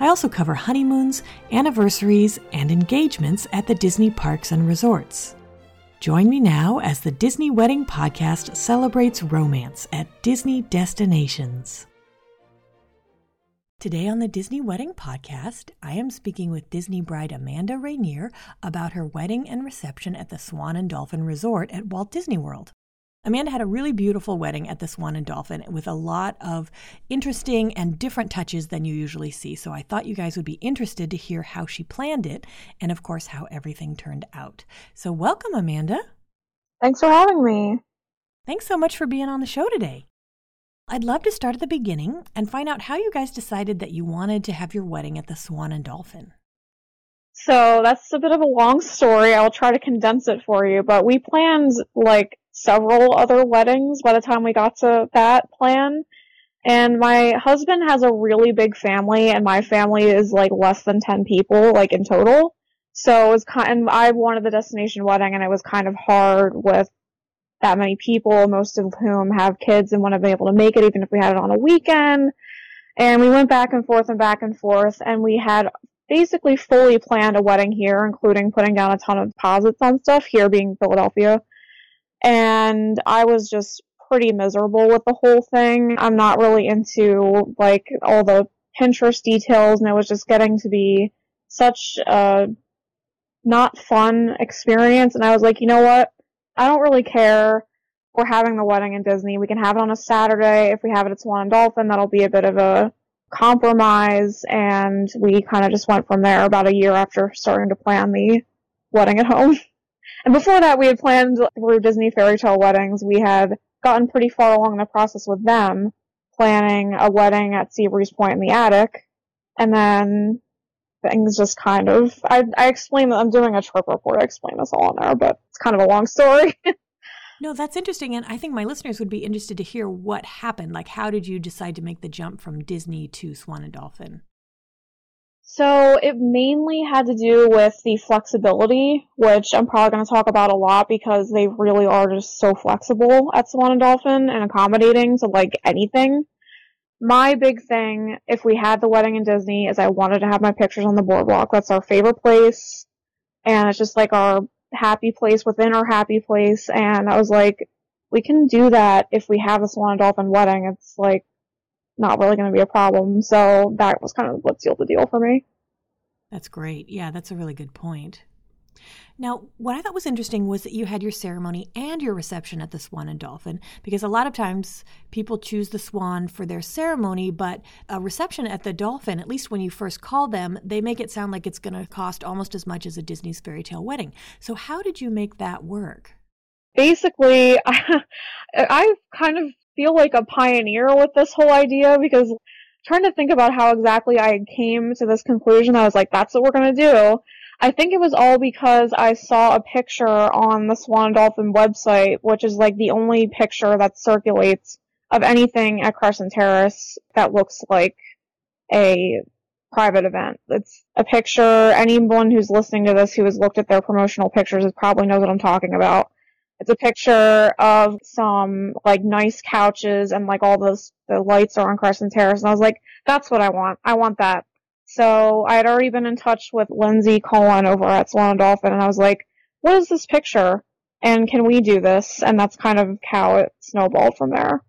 I also cover honeymoons, anniversaries, and engagements at the Disney parks and resorts. Join me now as the Disney Wedding Podcast celebrates romance at Disney destinations. Today on the Disney Wedding Podcast, I am speaking with Disney bride Amanda Rainier about her wedding and reception at the Swan and Dolphin Resort at Walt Disney World. Amanda had a really beautiful wedding at the Swan and Dolphin with a lot of interesting and different touches than you usually see. So I thought you guys would be interested to hear how she planned it and, of course, how everything turned out. So, welcome, Amanda. Thanks for having me. Thanks so much for being on the show today. I'd love to start at the beginning and find out how you guys decided that you wanted to have your wedding at the Swan and Dolphin. So that's a bit of a long story. I'll try to condense it for you, but we planned like several other weddings by the time we got to that plan. And my husband has a really big family, and my family is like less than 10 people, like in total. So it was kind and I wanted the destination wedding, and it was kind of hard with that many people, most of whom have kids and wouldn't be able to make it, even if we had it on a weekend. And we went back and forth and back and forth, and we had basically fully planned a wedding here, including putting down a ton of deposits on stuff, here being Philadelphia and I was just pretty miserable with the whole thing. I'm not really into like all the Pinterest details, and it was just getting to be such a not fun experience. And I was like, you know what? I don't really care. We're having the wedding in Disney. We can have it on a Saturday. If we have it at Swan and Dolphin, that'll be a bit of a compromise. And we kind of just went from there about a year after starting to plan the wedding at home. And before that, we had planned through Disney Fairy Tale Weddings. We had gotten pretty far along the process with them, planning a wedding at Seabreeze Point in the attic. And then things just kind of, I, I explained that I'm doing a trip report. I explain this all in there, but it's kind of a long story. no, that's interesting. And I think my listeners would be interested to hear what happened. Like, how did you decide to make the jump from Disney to Swan and Dolphin? So it mainly had to do with the flexibility, which I'm probably going to talk about a lot because they really are just so flexible at Swan and Dolphin and accommodating to like anything. My big thing, if we had the wedding in Disney, is I wanted to have my pictures on the boardwalk. That's our favorite place. And it's just like our happy place within our happy place. And I was like, we can do that if we have a Swan and Dolphin wedding. It's like not really going to be a problem. So that was kind of what sealed the deal for me. That's great. Yeah, that's a really good point. Now, what I thought was interesting was that you had your ceremony and your reception at the Swan and Dolphin, because a lot of times people choose the Swan for their ceremony, but a reception at the Dolphin, at least when you first call them, they make it sound like it's going to cost almost as much as a Disney's fairy tale wedding. So, how did you make that work? Basically, I, I kind of feel like a pioneer with this whole idea because trying to think about how exactly I came to this conclusion, I was like, that's what we're gonna do. I think it was all because I saw a picture on the Swan Dolphin website, which is like the only picture that circulates of anything at Crescent Terrace that looks like a private event. It's a picture, anyone who's listening to this who has looked at their promotional pictures probably knows what I'm talking about. It's a picture of some like nice couches and like all those the lights are on Crescent Terrace, and I was like, that's what I want. I want that. So I had already been in touch with Lindsay Cohen over at Swan and Dolphin, and I was like, what is this picture? And can we do this? And that's kind of how it snowballed from there.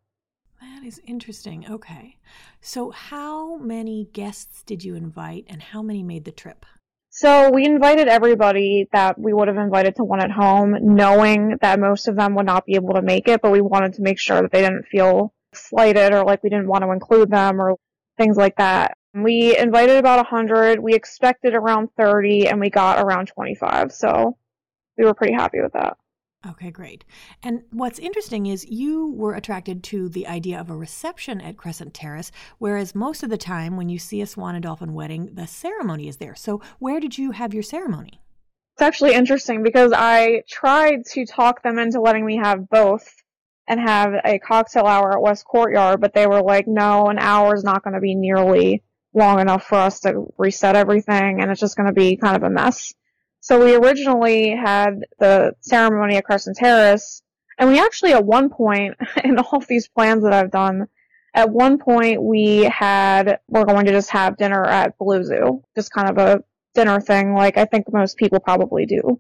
That is interesting. Okay. So, how many guests did you invite, and how many made the trip? So we invited everybody that we would have invited to one at home, knowing that most of them would not be able to make it, but we wanted to make sure that they didn't feel slighted or like we didn't want to include them or things like that. We invited about 100. We expected around 30 and we got around 25. So we were pretty happy with that. Okay, great. And what's interesting is you were attracted to the idea of a reception at Crescent Terrace, whereas most of the time when you see a Swan and Dolphin wedding, the ceremony is there. So, where did you have your ceremony? It's actually interesting because I tried to talk them into letting me have both and have a cocktail hour at West Courtyard, but they were like, no, an hour is not going to be nearly long enough for us to reset everything, and it's just going to be kind of a mess. So we originally had the ceremony at Crescent Terrace, and we actually at one point in all of these plans that I've done, at one point we had we're going to just have dinner at Blue Zoo, just kind of a dinner thing, like I think most people probably do.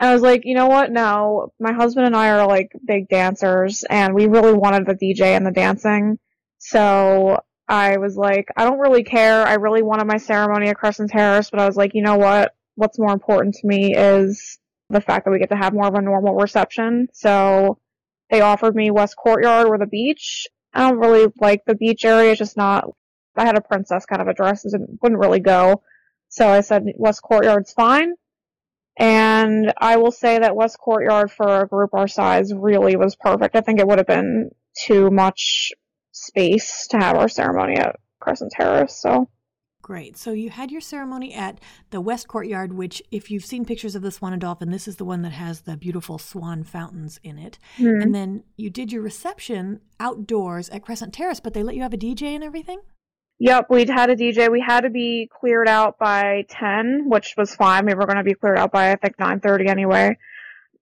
And I was like, you know what? No, my husband and I are like big dancers and we really wanted the DJ and the dancing. So I was like, I don't really care. I really wanted my ceremony at Crescent Terrace, but I was like, you know what? What's more important to me is the fact that we get to have more of a normal reception. So they offered me West Courtyard or the beach. I don't really like the beach area. It's just not, I had a princess kind of a dress and wouldn't really go. So I said West Courtyard's fine. And I will say that West Courtyard for a group our size really was perfect. I think it would have been too much space to have our ceremony at Crescent Terrace, so. Great. So you had your ceremony at the West Courtyard, which, if you've seen pictures of the Swan and Dolphin, this is the one that has the beautiful swan fountains in it. Mm-hmm. And then you did your reception outdoors at Crescent Terrace, but they let you have a DJ and everything? Yep, we'd had a DJ. We had to be cleared out by 10, which was fine. We were going to be cleared out by, I think, 9.30 anyway.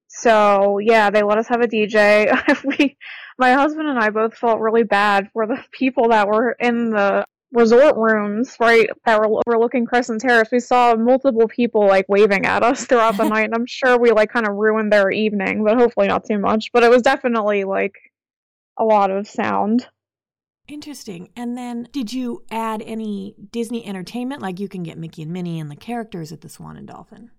So, yeah, they let us have a DJ. we, my husband and I both felt really bad for the people that were in the resort rooms, right, that were overlooking Crescent Terrace. We saw multiple people, like, waving at us throughout the night, and I'm sure we, like, kind of ruined their evening, but hopefully not too much. But it was definitely, like, a lot of sound. Interesting. And then did you add any Disney entertainment? Like you can get Mickey and Minnie and the characters at the Swan and Dolphin?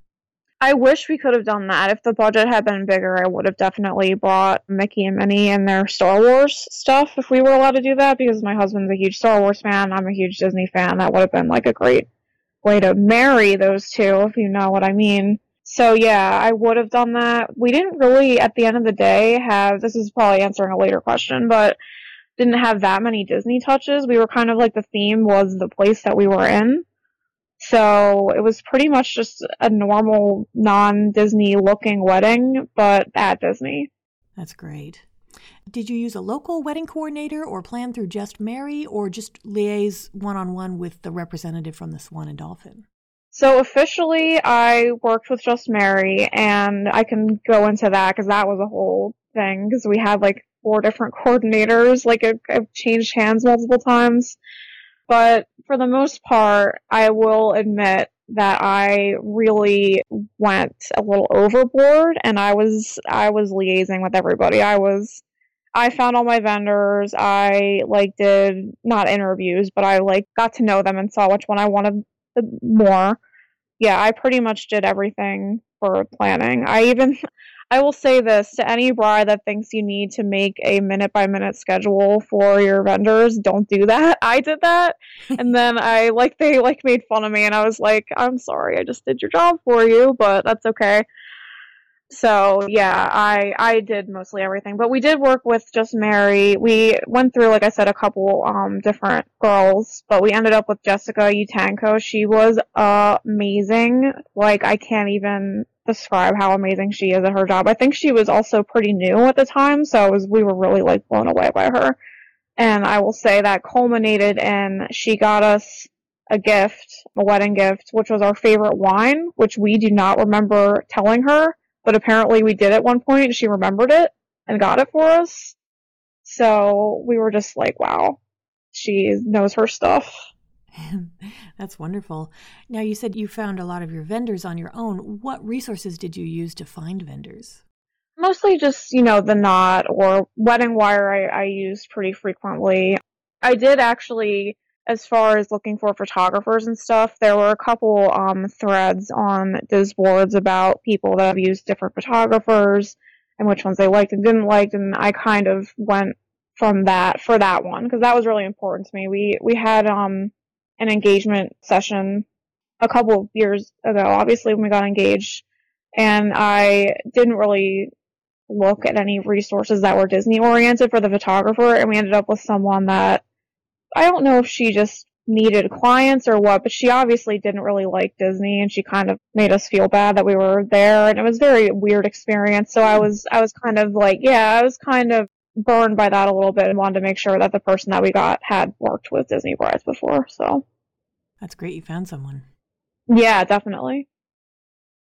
I wish we could have done that. If the budget had been bigger, I would have definitely bought Mickey and Minnie and their Star Wars stuff if we were allowed to do that because my husband's a huge Star Wars fan. I'm a huge Disney fan. That would have been like a great way to marry those two, if you know what I mean. So yeah, I would have done that. We didn't really, at the end of the day, have, this is probably answering a later question, but didn't have that many Disney touches. We were kind of like the theme was the place that we were in. So it was pretty much just a normal non-Disney looking wedding, but at Disney. That's great. Did you use a local wedding coordinator or plan through Just Marry or just liaise one on one with the representative from the Swan and Dolphin? So officially, I worked with Just Marry, and I can go into that because that was a whole thing because we had like four different coordinators. Like it, I've changed hands multiple times. But for the most part, I will admit that I really went a little overboard and I was I was liaising with everybody. I was I found all my vendors. I like did not interviews, but I like got to know them and saw which one I wanted the more. Yeah, I pretty much did everything for planning. I even I will say this to any bride that thinks you need to make a minute by minute schedule for your vendors, don't do that. I did that. and then I like they like made fun of me and I was like, I'm sorry, I just did your job for you, but that's okay. So yeah, I I did mostly everything, but we did work with just Marry. We went through, like I said, a couple um different girls, but we ended up with Jessica Utanko. She was amazing. Like I can't even describe how amazing she is at her job. I think she was also pretty new at the time, so was, we were really like blown away by her. And I will say that culminated in she got us a gift, a wedding gift, which was our favorite wine, which we do not remember telling her, but apparently we did at one point she remembered it and got it for us. So we were just like, wow, she knows her stuff. That's wonderful. Now, you said you found a lot of your vendors on your own. What resources did you use to find vendors? Mostly just, you know, the knot or wedding wire I, I used pretty frequently. I did actually, as far as looking for photographers and stuff, there were a couple um, threads on those boards about people that have used different photographers and which ones they liked and didn't like, and I kind of went from that for that one because that was really important to me. We we had um an engagement session a couple of years ago, obviously when we got engaged, and I didn't really look at any resources that were Disney oriented for the photographer, and we ended up with someone that I don't know if she just needed clients or what, but she obviously didn't really like Disney and she kind of made us feel bad that we were there and it was a very weird experience. So I was, I was kind of like, yeah, I was kind of burned by that a little bit and wanted to make sure that the person that we got had worked with Disney brides before. So that's great. You found someone. Yeah, definitely.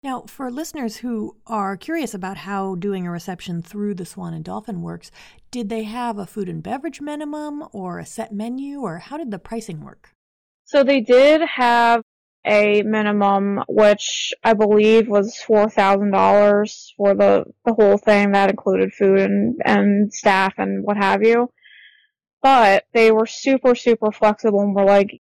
Now, for listeners who are curious about how doing a reception through the Swan and Dolphin works, did they have a food and beverage minimum or a set menu, or how did the pricing work? So they did have a minimum, which I believe was four thousand dollars for the the whole thing. That included food and and staff and what have you. But they were super super flexible and were like,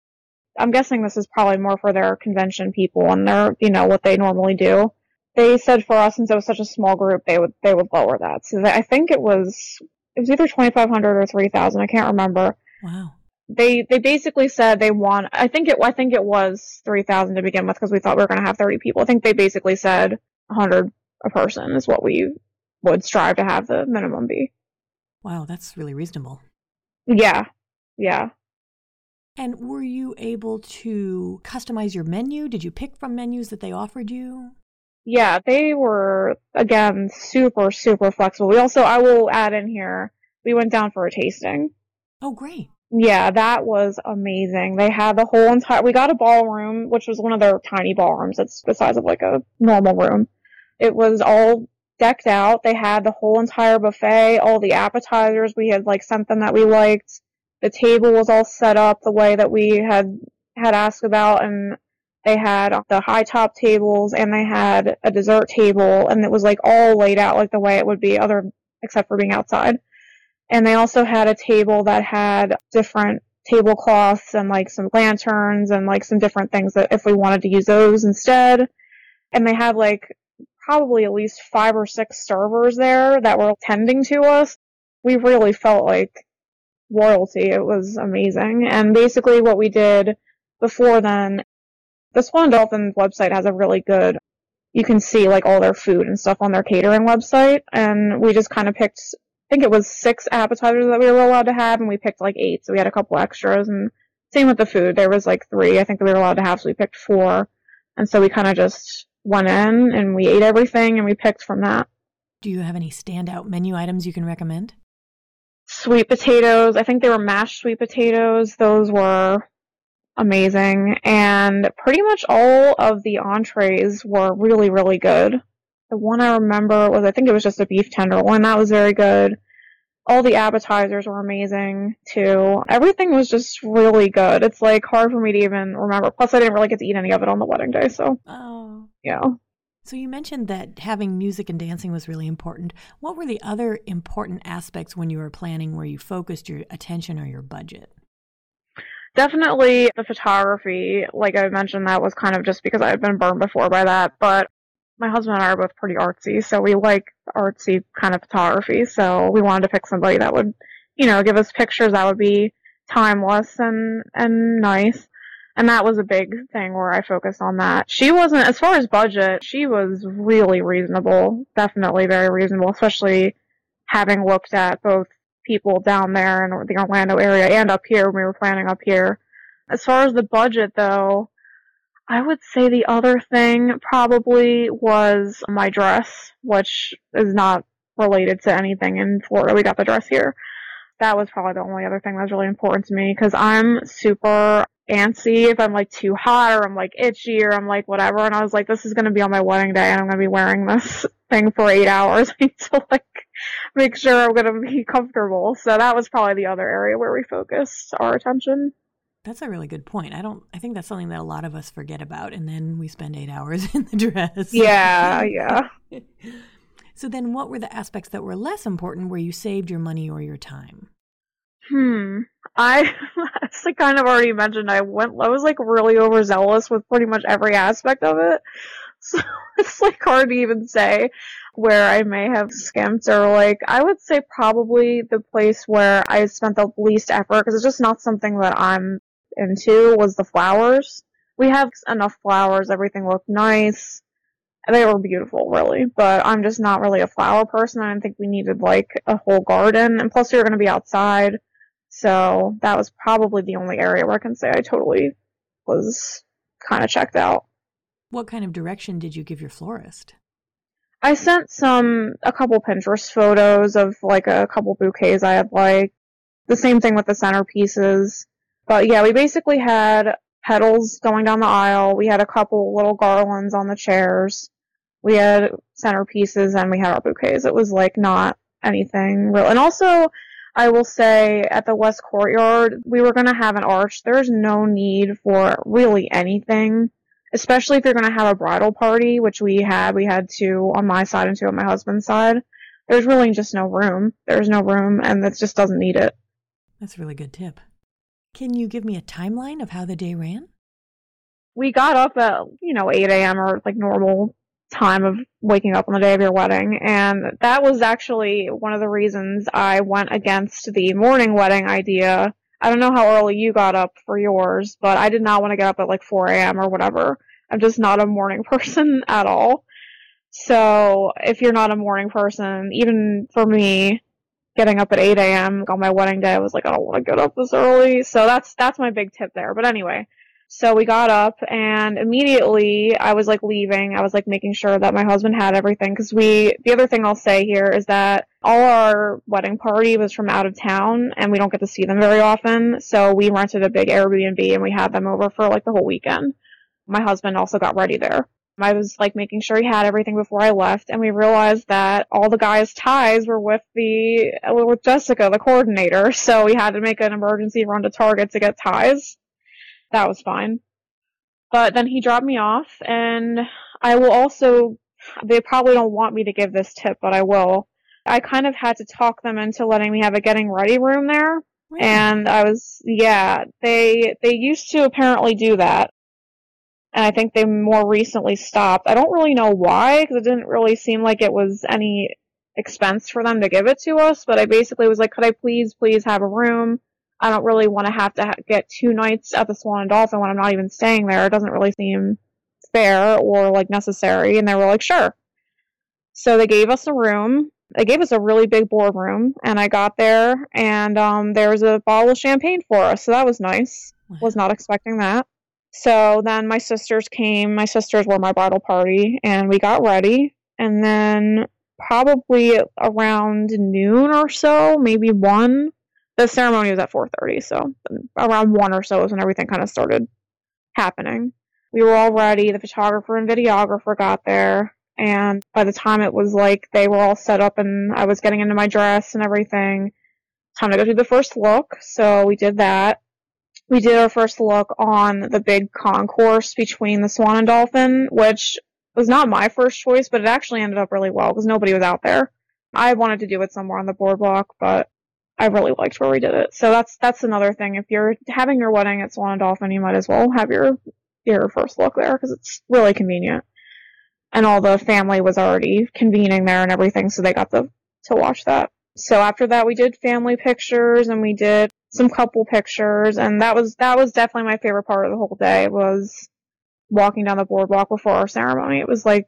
I'm guessing this is probably more for their convention people and their, you know, what they normally do. They said for us, since it was such a small group, they would, they would lower that. So I think it was, it was either 2,500 or 3,000. I can't remember. Wow. They, they basically said they want, I think it, I think it was 3,000 to begin with because we thought we were going to have 30 people. I think they basically said 100 a person is what we would strive to have the minimum be. Wow, that's really reasonable. Yeah. Yeah. And were you able to customize your menu? Did you pick from menus that they offered you? Yeah, they were, again, super, super flexible. We also, I will add in here, we went down for a tasting. Oh, great. Yeah, that was amazing. They had the whole entire, we got a ballroom, which was one of their tiny ballrooms. It's the size of like a normal room. It was all decked out. They had the whole entire buffet, all the appetizers. We had like something that we liked the table was all set up the way that we had had asked about and they had the high top tables and they had a dessert table and it was like all laid out like the way it would be other except for being outside. And they also had a table that had different tablecloths and like some lanterns and like some different things that if we wanted to use those instead. And they had like probably at least five or six servers there that were tending to us. We really felt like royalty. It was amazing. And basically what we did before then, the Swan Dolphins website has a really good, you can see like all their food and stuff on their catering website. And we just kind of picked, I think it was six appetizers that we were allowed to have and we picked like eight. So we had a couple extras and same with the food. There was like three I think that we were allowed to have. So we picked four. And so we kind of just went in and we ate everything and we picked from that. Do you have any standout menu items you can recommend? Sweet potatoes. I think they were mashed sweet potatoes. Those were amazing. And pretty much all of the entrees were really, really good. The one I remember was, I think it was just a beef tenderloin. That was very good. All the appetizers were amazing too. Everything was just really good. It's like hard for me to even remember. Plus I didn't really get to eat any of it on the wedding day, so. Oh. Yeah. So you mentioned that having music and dancing was really important. What were the other important aspects when you were planning where you focused your attention or your budget? Definitely the photography. Like I mentioned, that was kind of just because I had been burned before by that. But my husband and I are both pretty artsy, so we like artsy kind of photography. So we wanted to pick somebody that would, you know, give us pictures that would be timeless and and nice. And that was a big thing where I focused on that. She wasn't, as far as budget, she was really reasonable. Definitely very reasonable, especially having looked at both people down there in the Orlando area and up here when we were planning up here. As far as the budget though, I would say the other thing probably was my dress, which is not related to anything in Florida. We got the dress here. That was probably the only other thing that was really important to me because I'm super antsy if I'm like too hot or I'm like itchy or I'm like whatever. And I was like, this is going to be on my wedding day and I'm going to be wearing this thing for eight hours. I need to like make sure I'm going to be comfortable. So that was probably the other area where we focused our attention. That's a really good point. I don't, I think that's something that a lot of us forget about. And then we spend eight hours in the dress. Yeah, yeah. so then what were the aspects that were less important where you saved your money or your time? Hmm. I, as I kind of already mentioned, I went, I was like really overzealous with pretty much every aspect of it. So it's like hard to even say where I may have skimped or like, I would say probably the place where I spent the least effort because it's just not something that I'm into was the flowers. We have enough flowers, everything looked nice. They were beautiful, really, but I'm just not really a flower person. I didn't think we needed like a whole garden, and plus we were going to be outside. So that was probably the only area where I can say I totally was kind of checked out. What kind of direction did you give your florist? I sent some, a couple Pinterest photos of like a couple bouquets I had like. The same thing with the centerpieces. But yeah, we basically had petals going down the aisle. We had a couple little garlands on the chairs. We had centerpieces and we had our bouquets. It was like not anything real. And also, I will say at the West Courtyard, we were going to have an arch. There's no need for really anything, especially if you're going to have a bridal party, which we had. We had two on my side and two on my husband's side. There's really just no room. There's no room, and it just doesn't need it. That's a really good tip. Can you give me a timeline of how the day ran? We got up at, you know, 8 a.m. or like normal time of waking up on the day of your wedding. And that was actually one of the reasons I went against the morning wedding idea. I don't know how early you got up for yours, but I did not want to get up at like 4 a.m. or whatever. I'm just not a morning person at all. So if you're not a morning person, even for me, getting up at 8 a.m. on my wedding day, I was like, I don't want to get up this early. So that's, that's my big tip there. But anyway, so we got up and immediately I was like leaving. I was like making sure that my husband had everything because we, the other thing I'll say here is that all our wedding party was from out of town and we don't get to see them very often. So we rented a big Airbnb and we had them over for like the whole weekend. My husband also got ready there. I was like making sure he had everything before I left, and we realized that all the guys' ties were with the with Jessica, the coordinator. So we had to make an emergency run to Target to get ties. That was fine. But then he dropped me off, and I will also. They probably don't want me to give this tip, but I will. I kind of had to talk them into letting me have a getting ready room there. And I was, yeah, they, they used to apparently do that and I think they more recently stopped. I don't really know why, because it didn't really seem like it was any expense for them to give it to us, but I basically was like, could I please, please have a room? I don't really want to have to ha- get two nights at the Swan and Dolphin when I'm not even staying there. It doesn't really seem fair or like necessary. And they were like, sure. So they gave us a room. They gave us a really big boardroom, and I got there, and um, there was a bottle of champagne for us, so that was nice. Was not expecting that. So then my sisters came. My sisters were my bridal party, and we got ready. And then probably around noon or so, maybe one. The ceremony was at 4:30, so around one or so is when everything kind of started happening. We were all ready. The photographer and videographer got there, and by the time it was like they were all set up and I was getting into my dress and everything, time to go through the first look. So we did that we did our first look on the big concourse between the Swan and Dolphin, which was not my first choice, but it actually ended up really well because nobody was out there. I wanted to do it somewhere on the boardwalk, but I really liked where we did it. So that's that's another thing. If you're having your wedding at Swan and Dolphin, you might as well have your your first look there because it's really convenient. And all the family was already convening there and everything, so they got the to watch that. So after that, we did family pictures and we did some couple pictures, and that was that was definitely my favorite part of the whole day was walking down the boardwalk before our ceremony. It was like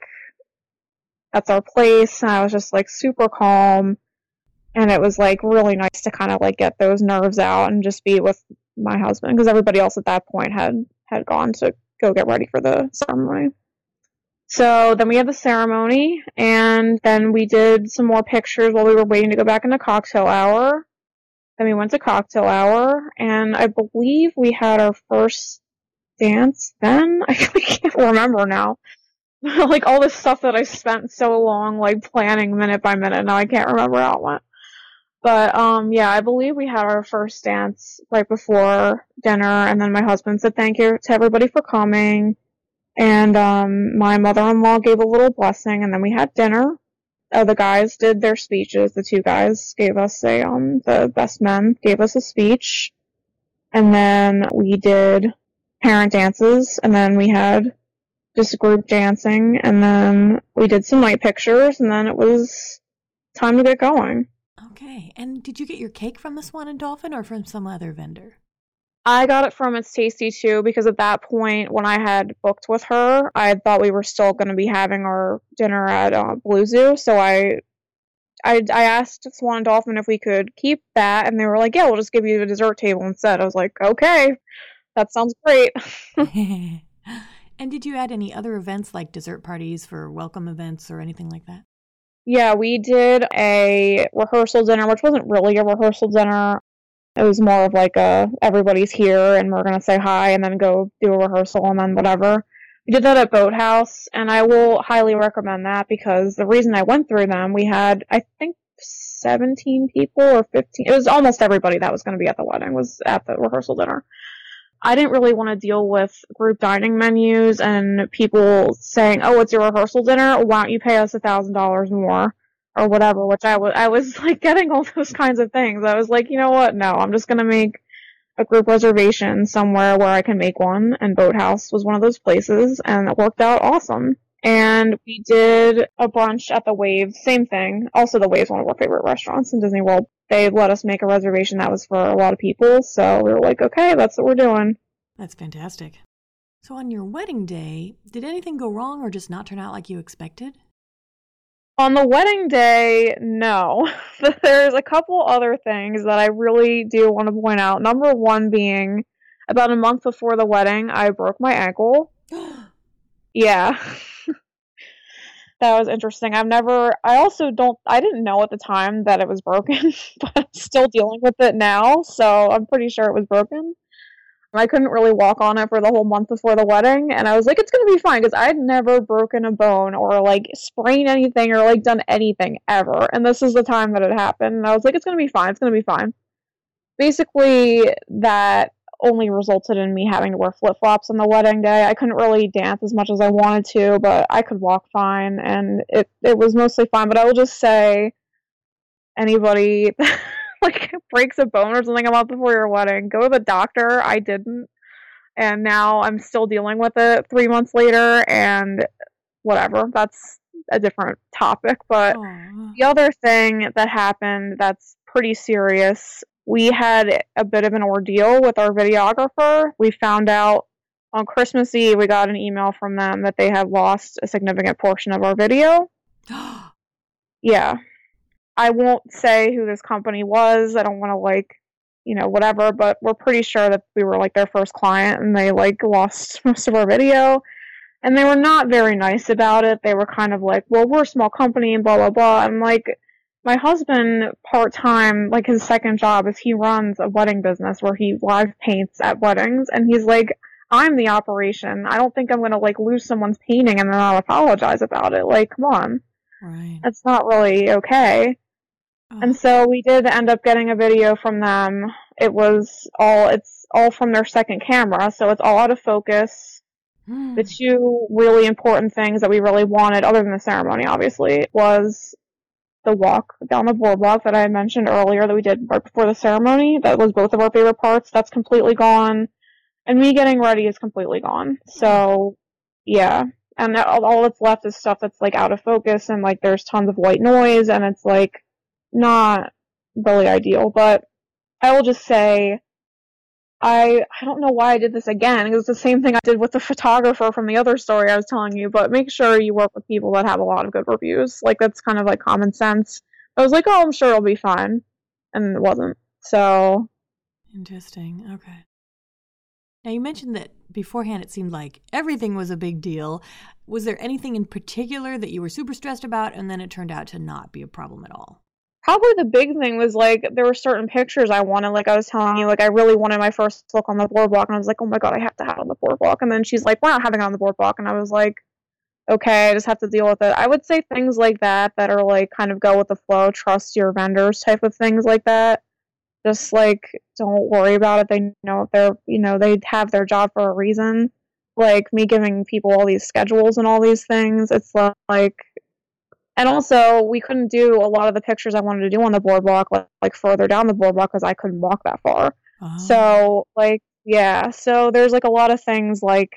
that's our place, and I was just like super calm, and it was like really nice to kind of like get those nerves out and just be with my husband because everybody else at that point had had gone to go get ready for the ceremony. So then we had the ceremony, and then we did some more pictures while we were waiting to go back into cocktail hour. Then we went to cocktail hour, and I believe we had our first dance then. I can't remember now. like all this stuff that I spent so long like planning minute by minute. Now I can't remember how it went. But um yeah, I believe we had our first dance right before dinner, and then my husband said thank you to everybody for coming. And um my mother-in-law gave a little blessing, and then we had dinner uh, the guys did their speeches. The two guys gave us a um the best men gave us a speech, and then we did parent dances, and then we had just group dancing, and then we did some light pictures, and then it was time to get going. Okay, and did you get your cake from the Swan and Dolphin or from some other vendor? I got it from It's Tasty too because at that point, when I had booked with her, I thought we were still going to be having our dinner at uh, Blue Zoo. So I I, I asked Swan and Dolphin if we could keep that, and they were like, "Yeah, we'll just give you the dessert table instead." I was like, "Okay, that sounds great." and did you add any other events like dessert parties for welcome events or anything like that? Yeah, we did a rehearsal dinner, which wasn't really a rehearsal dinner. It was more of like a everybody's here and we're gonna say hi and then go do a rehearsal and then whatever. We did that at Boathouse, and I will highly recommend that because the reason I went through them, we had I think 17 people or 15. It was almost everybody that was going to be at the wedding was at the rehearsal dinner. I didn't really want to deal with group dining menus and people saying, "Oh, it's your rehearsal dinner. Why don't you pay us a thousand dollars more?" or whatever. Which I was, I was like getting all those kinds of things. I was like, you know what? No, I'm just gonna make a group reservation somewhere where I can make one, and Boathouse was one of those places, and it worked out awesome. And we did a brunch at the Waves, same thing. Also, the Waves, one of our favorite restaurants in Disney World. They let us make a reservation that was for a lot of people, so we were like, okay, that's what we're doing. That's fantastic. So, on your wedding day, did anything go wrong or just not turn out like you expected? On the wedding day, no. but There's a couple other things that I really do want to point out. Number one being about a month before the wedding, I broke my ankle. yeah. that was interesting. I've never, I also don't, I didn't know at the time that it was broken, but I'm still dealing with it now, so I'm pretty sure it was broken. I couldn't really walk on it for the whole month before the wedding, and I was like, it's gonna be fine because I'd never broken a bone or like sprained anything or like done anything ever, and this is the time that it happened. And I was like, it's gonna be fine. It's gonna be fine. Basically, that only resulted in me having to wear flip flops on the wedding day. I couldn't really dance as much as I wanted to, but I could walk fine, and it it was mostly fine. But I will just say, anybody like breaks a bone or something a month before your wedding, go to the doctor. I didn't. And now I'm still dealing with it three months later and whatever. That's a different topic. But Aww. the other thing that happened that's pretty serious, we had a bit of an ordeal with our videographer. We found out on Christmas Eve, we got an email from them that they had lost a significant portion of our video. yeah. I won't say who this company was. I don't want to like, you know, whatever, but we're pretty sure that we were like their first client and they like lost most of our video. And they were not very nice about it. They were kind of like, well, we're a small company and blah, blah, blah. I'm like, my husband, part time, like his second job is he runs a wedding business where he live paints at weddings. And he's like, I'm the operation. I don't think I'm going to like lose someone's painting and then I'll apologize about it. Like, come on. Right. That's not really okay. And oh. so we did end up getting a video from them. It was all, it's all from their second camera, so it's all out of focus. Hmm. The two really important things that we really wanted, other than the ceremony, obviously, was the walk down the boardwalk that I mentioned earlier that we did right before the ceremony. That was both of our favorite parts. That's completely gone. And me getting ready is completely gone. So, yeah. And all, all that's left is stuff that's like out of focus and like there's tons of white noise and it's like not really ideal, but I will just say I I don't know why I did this again. It was the same thing I did with the photographer from the other story I was telling you, but make sure you work with people that have a lot of good reviews. Like that's kind of like common sense. I was like, "Oh, I'm sure it'll be fine." And it wasn't. So interesting. Okay. Now you mentioned that beforehand it seemed like everything was a big deal. Was there anything in particular that you were super stressed about and then it turned out to not be a problem at all? Probably the big thing was like there were certain pictures I wanted. Like I was telling you, like I really wanted my first look on the boardwalk, and I was like, oh my god, I have to have on the boardwalk. And then she's like, we're not having it on the boardwalk, and I was like, okay, I just have to deal with it. I would say things like that that are like kind of go with the flow, trust your vendors type of things like that. Just like don't worry about it. They know they're you know they have their job for a reason. Like me giving people all these schedules and all these things, it's like and also, we couldn't do a lot of the pictures I wanted to do on the boardwalk, like, like further down the boardwalk, because I couldn't walk that far. Oh. So, like, yeah. So there's like a lot of things like,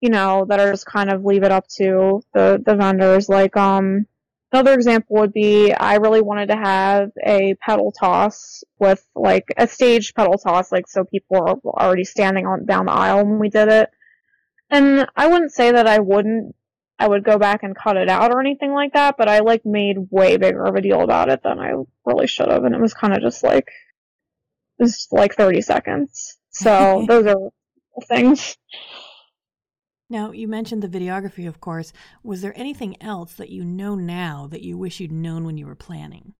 you know, that are just kind of leave it up to the the vendors. Like, um, another example would be I really wanted to have a petal toss with like a staged petal toss, like so people are already standing on down the aisle when we did it. And I wouldn't say that I wouldn't I would go back and cut it out or anything like that, but I like made way bigger of a deal about it than I really should have, and it was kind of just like, just like 30 seconds. So those are things. Now, you mentioned the videography, of course. Was there anything else that you know now that you wish you'd known when you were planning?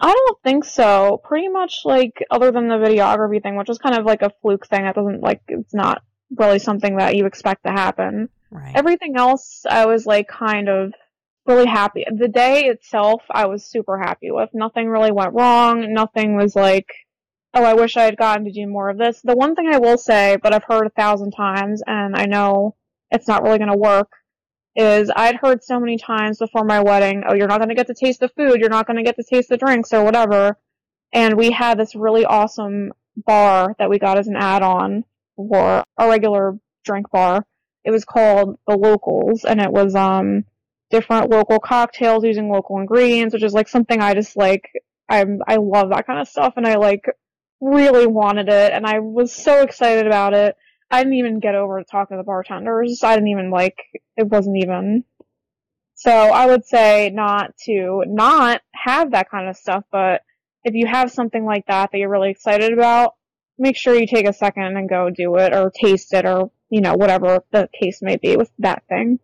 I don't think so. Pretty much like other than the videography thing, which was kind of like a fluke thing. That doesn't like it's not really something that you expect to happen. Right. Everything else, I was like kind of really happy. The day itself, I was super happy with. Nothing really went wrong. Nothing was like, oh, I wish I had gotten to do more of this. The one thing I will say, but I've heard a thousand times, and I know it's not really going to work, is I'd heard so many times before my wedding, oh, you're not going to get to taste the food, you're not going to get to taste the drinks or whatever. And we had this really awesome bar that we got as an add-on for a regular drink bar. It was called the Locals, and it was um different local cocktails using local ingredients, which is like something I just like. I'm I love that kind of stuff, and I like really wanted it, and I was so excited about it. I didn't even get over to talk to the bartenders. I didn't even like, it wasn't even. So I would say not to not have that kind of stuff, but if you have something like that that you're really excited about, make sure you take a second and go do it or taste it or, you know, whatever the case may be with that thing.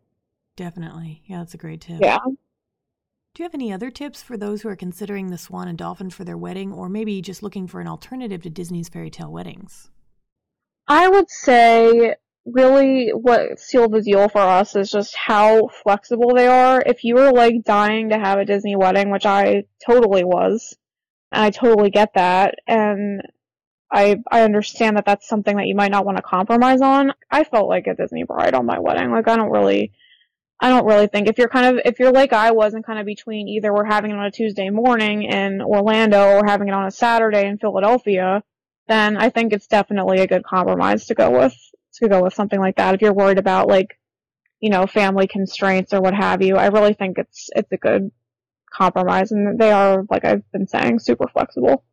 Definitely. Yeah, that's a great tip. Yeah. Do you have any other tips for those who are considering the Swan and Dolphin for their wedding or maybe just looking for an alternative to Disney's fairy tale weddings? I would say really what sealed the deal for us is just how flexible they are. If you were like dying to have a Disney wedding, which I totally was, and I totally get that, and I I understand that that's something that you might not want to compromise on. I felt like a Disney bride on my wedding. Like I don't really I don't really think if you're kind of if you're like I was and kind of between either we're having it on a Tuesday morning in Orlando or having it on a Saturday in Philadelphia, then I think it's definitely a good compromise to go with to go with something like that. If you're worried about like, you know, family constraints or what have you, I really think it's it's a good compromise and they are, like I've been saying, super flexible.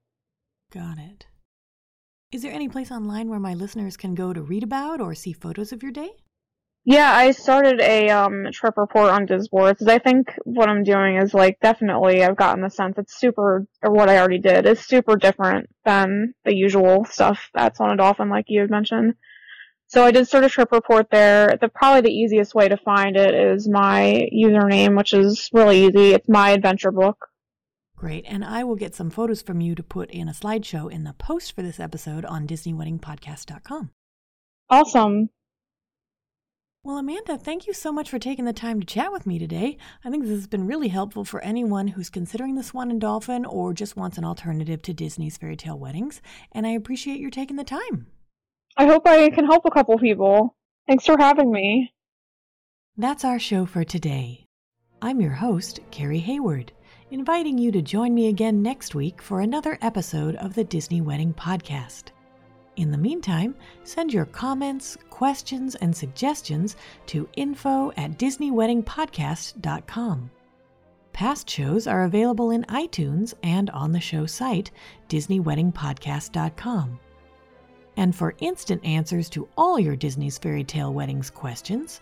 Got it. Is there any place online where my listeners can go to read about or see photos of your day? Yeah, I started a um, trip report on Disboards because I think what I'm doing is like definitely I've gotten the sense it's super, or what I already did is super different than the usual stuff that's on a dolphin, like you had mentioned. So I did start a trip report there. The probably the easiest way to find it is my username, which is really easy. It's my adventure book. Great, and I will get some photos from you to put in a slideshow in the post for this episode on DisneyWeddingPodcast.com. Awesome. Well, Amanda, thank you so much for taking the time to chat with me today. I think this has been really helpful for anyone who's considering the Swan and Dolphin or just wants an alternative to Disney's fairy tale weddings, and I appreciate your taking the time. I hope I can help a couple people. Thanks for having me. That's our show for today. I'm your host, Carrie Hayward, inviting you to join me again next week for another episode of the Disney Wedding Podcast. In the meantime, send your comments, questions, and suggestions to info at DisneyWeddingPodcast.com. Past shows are available in iTunes and on the show site, DisneyWeddingPodcast.com. And for instant answers to all your Disney's Fairy Tale Weddings questions,